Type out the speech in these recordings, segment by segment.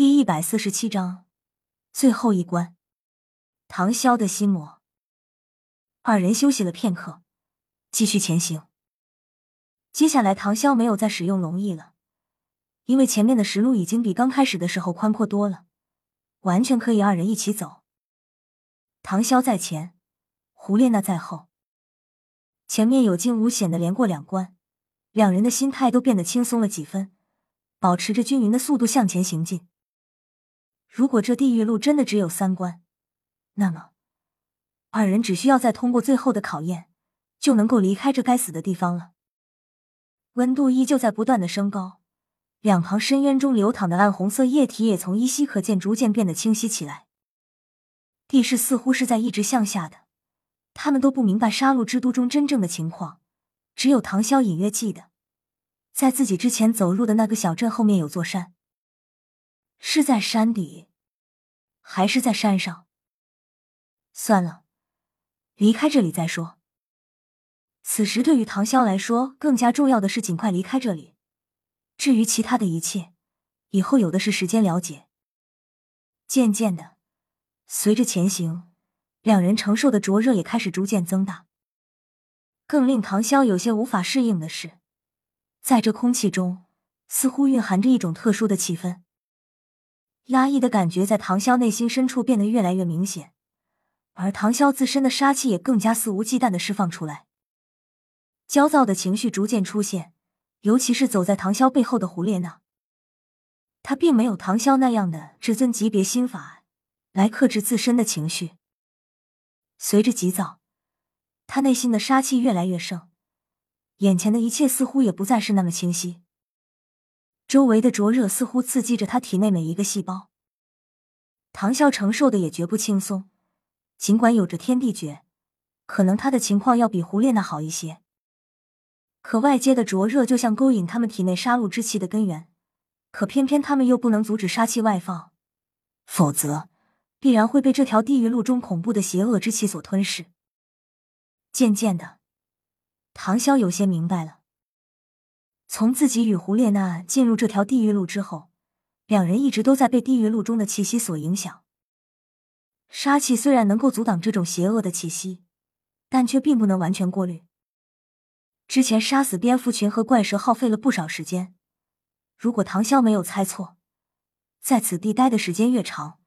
第一百四十七章，最后一关，唐潇的心魔。二人休息了片刻，继续前行。接下来，唐潇没有再使用龙翼了，因为前面的石路已经比刚开始的时候宽阔多了，完全可以二人一起走。唐潇在前，胡列娜在后，前面有惊无险的连过两关，两人的心态都变得轻松了几分，保持着均匀的速度向前行进。如果这地狱路真的只有三关，那么二人只需要再通过最后的考验，就能够离开这该死的地方了。温度依旧在不断的升高，两旁深渊中流淌的暗红色液体也从依稀可见逐渐变得清晰起来。地势似乎是在一直向下的，他们都不明白杀戮之都中真正的情况，只有唐潇隐约记得，在自己之前走入的那个小镇后面有座山。是在山底，还是在山上？算了，离开这里再说。此时对于唐潇来说，更加重要的是尽快离开这里。至于其他的一切，以后有的是时间了解。渐渐的，随着前行，两人承受的灼热也开始逐渐增大。更令唐潇有些无法适应的是，在这空气中，似乎蕴含着一种特殊的气氛。压抑的感觉在唐潇内心深处变得越来越明显，而唐潇自身的杀气也更加肆无忌惮的释放出来。焦躁的情绪逐渐出现，尤其是走在唐潇背后的胡列娜，她并没有唐潇那样的至尊级别心法来克制自身的情绪。随着急躁，他内心的杀气越来越盛，眼前的一切似乎也不再是那么清晰。周围的灼热似乎刺激着他体内每一个细胞。唐啸承受的也绝不轻松，尽管有着天地诀，可能他的情况要比胡列娜好一些。可外界的灼热就像勾引他们体内杀戮之气的根源，可偏偏他们又不能阻止杀气外放，否则必然会被这条地狱路中恐怖的邪恶之气所吞噬。渐渐的，唐潇有些明白了。从自己与胡列娜进入这条地狱路之后，两人一直都在被地狱路中的气息所影响。杀气虽然能够阻挡这种邪恶的气息，但却并不能完全过滤。之前杀死蝙蝠群和怪蛇耗费了不少时间，如果唐潇没有猜错，在此地待的时间越长，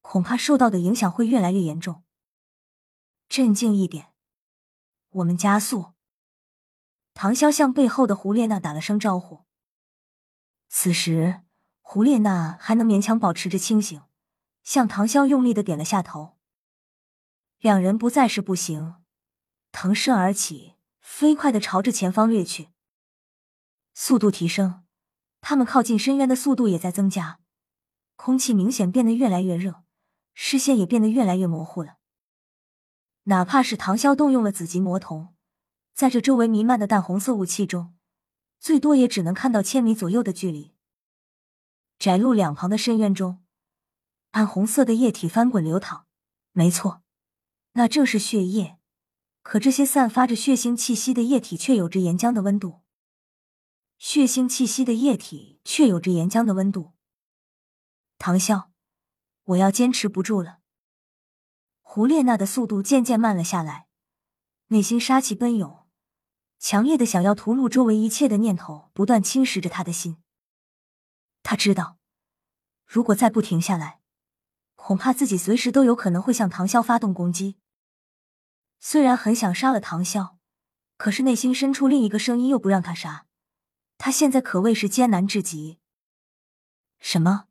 恐怕受到的影响会越来越严重。镇静一点，我们加速。唐潇向背后的胡列娜打了声招呼。此时，胡列娜还能勉强保持着清醒，向唐潇用力的点了下头。两人不再是步行，腾身而起，飞快的朝着前方掠去。速度提升，他们靠近深渊的速度也在增加。空气明显变得越来越热，视线也变得越来越模糊了。哪怕是唐潇动用了紫极魔瞳。在这周围弥漫的淡红色雾气中，最多也只能看到千米左右的距离。窄路两旁的深渊中，暗红色的液体翻滚流淌。没错，那正是血液。可这些散发着血腥气息的液体却有着岩浆的温度。血腥气息的液体却有着岩浆的温度。唐笑，我要坚持不住了。胡列娜的速度渐渐慢了下来，内心杀气奔涌。强烈的想要屠戮周围一切的念头不断侵蚀着他的心。他知道，如果再不停下来，恐怕自己随时都有可能会向唐潇发动攻击。虽然很想杀了唐潇，可是内心深处另一个声音又不让他杀。他现在可谓是艰难至极。什么？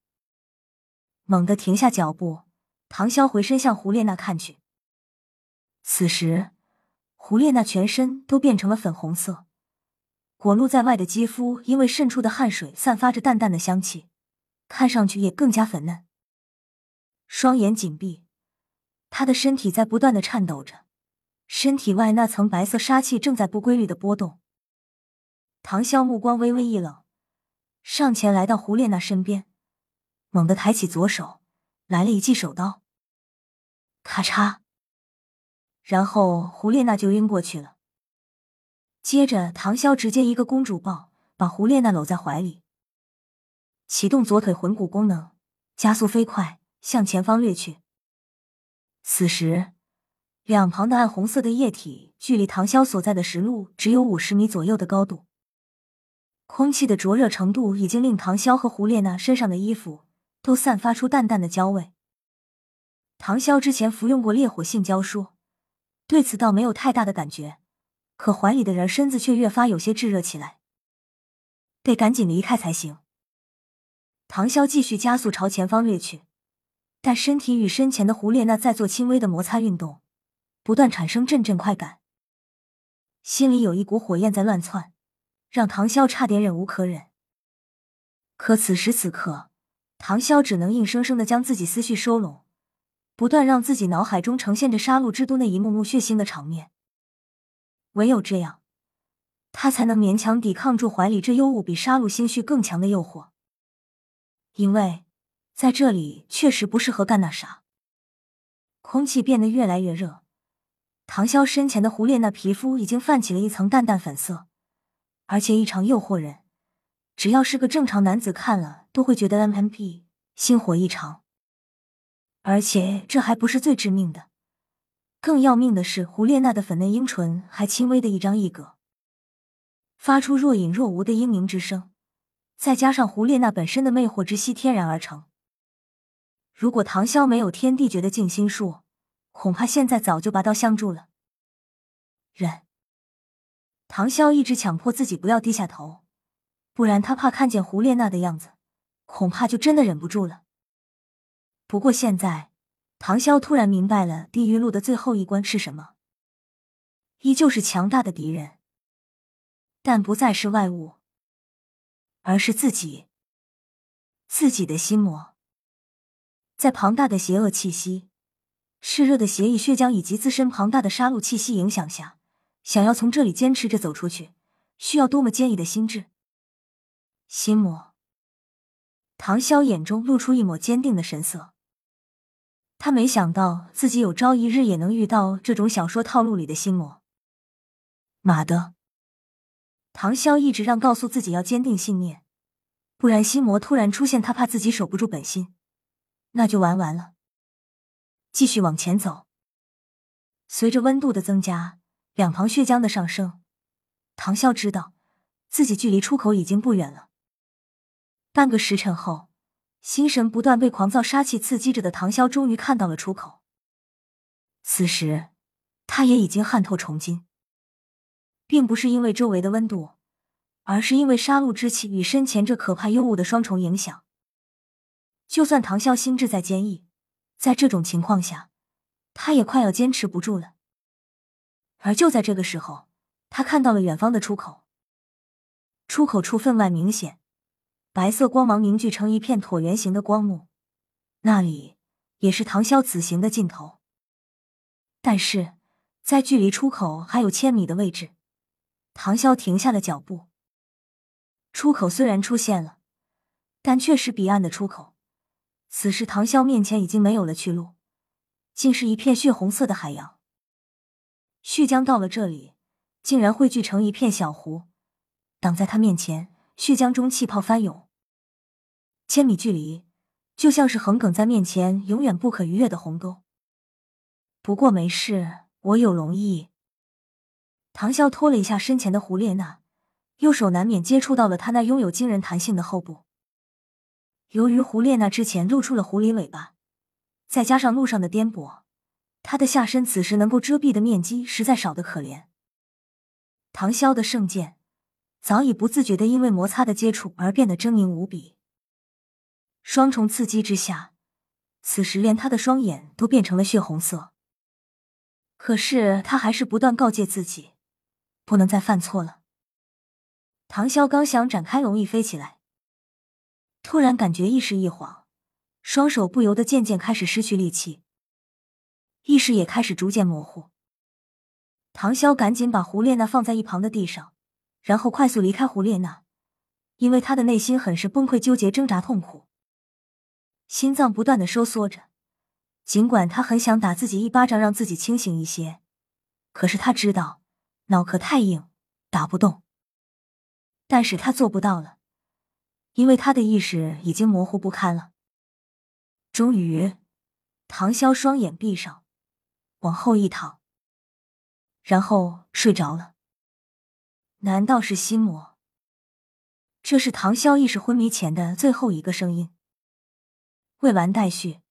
猛地停下脚步，唐潇回身向胡列娜看去。此时。胡列娜全身都变成了粉红色，裸露在外的肌肤因为渗出的汗水散发着淡淡的香气，看上去也更加粉嫩。双眼紧闭，她的身体在不断的颤抖着，身体外那层白色杀气正在不规律的波动。唐潇目光微微一冷，上前来到胡列娜身边，猛地抬起左手，来了一记手刀，咔嚓。然后胡列娜就晕过去了。接着，唐潇直接一个公主抱，把胡列娜搂在怀里，启动左腿魂骨功能，加速飞快向前方掠去。此时，两旁的暗红色的液体距离唐潇所在的石路只有五十米左右的高度，空气的灼热程度已经令唐潇和胡列娜身上的衣服都散发出淡淡的焦味。唐潇之前服用过烈火性焦术，对此倒没有太大的感觉，可怀里的人身子却越发有些炙热起来，得赶紧离开才行。唐潇继续加速朝前方掠去，但身体与身前的胡列娜在做轻微的摩擦运动，不断产生阵阵快感，心里有一股火焰在乱窜，让唐潇差点忍无可忍。可此时此刻，唐潇只能硬生生的将自己思绪收拢。不断让自己脑海中呈现着杀戮之都那一幕幕血腥的场面，唯有这样，他才能勉强抵抗住怀里这幽物比杀戮心绪更强的诱惑。因为在这里确实不适合干那啥。空气变得越来越热，唐潇身前的胡列娜皮肤已经泛起了一层淡淡粉色，而且异常诱惑人，只要是个正常男子看了都会觉得 M M P 心火异常。而且这还不是最致命的，更要命的是，胡列娜的粉嫩樱唇还轻微的一张一合，发出若隐若无的嘤咛之声，再加上胡列娜本身的魅惑之息天然而成。如果唐潇没有天地诀的静心术，恐怕现在早就拔刀相助了。忍。唐潇一直强迫自己不要低下头，不然他怕看见胡列娜的样子，恐怕就真的忍不住了。不过现在，唐潇突然明白了地狱路的最后一关是什么，依旧是强大的敌人，但不再是外物，而是自己，自己的心魔。在庞大的邪恶气息、炽热的邪异血浆以及自身庞大的杀戮气息影响下，想要从这里坚持着走出去，需要多么坚毅的心智！心魔。唐潇眼中露出一抹坚定的神色。他没想到自己有朝一日也能遇到这种小说套路里的心魔。妈的！唐潇一直让告诉自己要坚定信念，不然心魔突然出现，他怕自己守不住本心，那就玩完了。继续往前走，随着温度的增加，两旁血浆的上升，唐潇知道自己距离出口已经不远了。半个时辰后。心神不断被狂躁杀气刺激着的唐潇终于看到了出口。此时，他也已经汗透重筋，并不是因为周围的温度，而是因为杀戮之气与身前这可怕幽物的双重影响。就算唐潇心智再坚毅，在这种情况下，他也快要坚持不住了。而就在这个时候，他看到了远方的出口，出口处分外明显。白色光芒凝聚成一片椭圆形的光幕，那里也是唐潇此行的尽头。但是在距离出口还有千米的位置，唐潇停下了脚步。出口虽然出现了，但却是彼岸的出口。此时唐潇面前已经没有了去路，竟是一片血红色的海洋。血浆到了这里，竟然汇聚成一片小湖，挡在他面前。血浆中气泡翻涌。千米距离，就像是横亘在面前永远不可逾越的鸿沟。不过没事，我有龙翼。唐潇拖了一下身前的胡列娜，右手难免接触到了她那拥有惊人弹性的后部。由于胡列娜之前露出了狐狸尾巴，再加上路上的颠簸，她的下身此时能够遮蔽的面积实在少得可怜。唐潇的圣剑早已不自觉的因为摩擦的接触而变得狰狞无比。双重刺激之下，此时连他的双眼都变成了血红色。可是他还是不断告诫自己，不能再犯错了。唐潇刚想展开龙翼飞起来，突然感觉意识一晃，双手不由得渐渐开始失去力气，意识也开始逐渐模糊。唐潇赶紧把胡列娜放在一旁的地上，然后快速离开胡列娜，因为他的内心很是崩溃、纠结、挣扎、痛苦。心脏不断的收缩着，尽管他很想打自己一巴掌，让自己清醒一些，可是他知道脑壳太硬，打不动。但是他做不到了，因为他的意识已经模糊不堪了。终于，唐潇双眼闭上，往后一躺，然后睡着了。难道是心魔？这是唐潇意识昏迷前的最后一个声音。未完待续。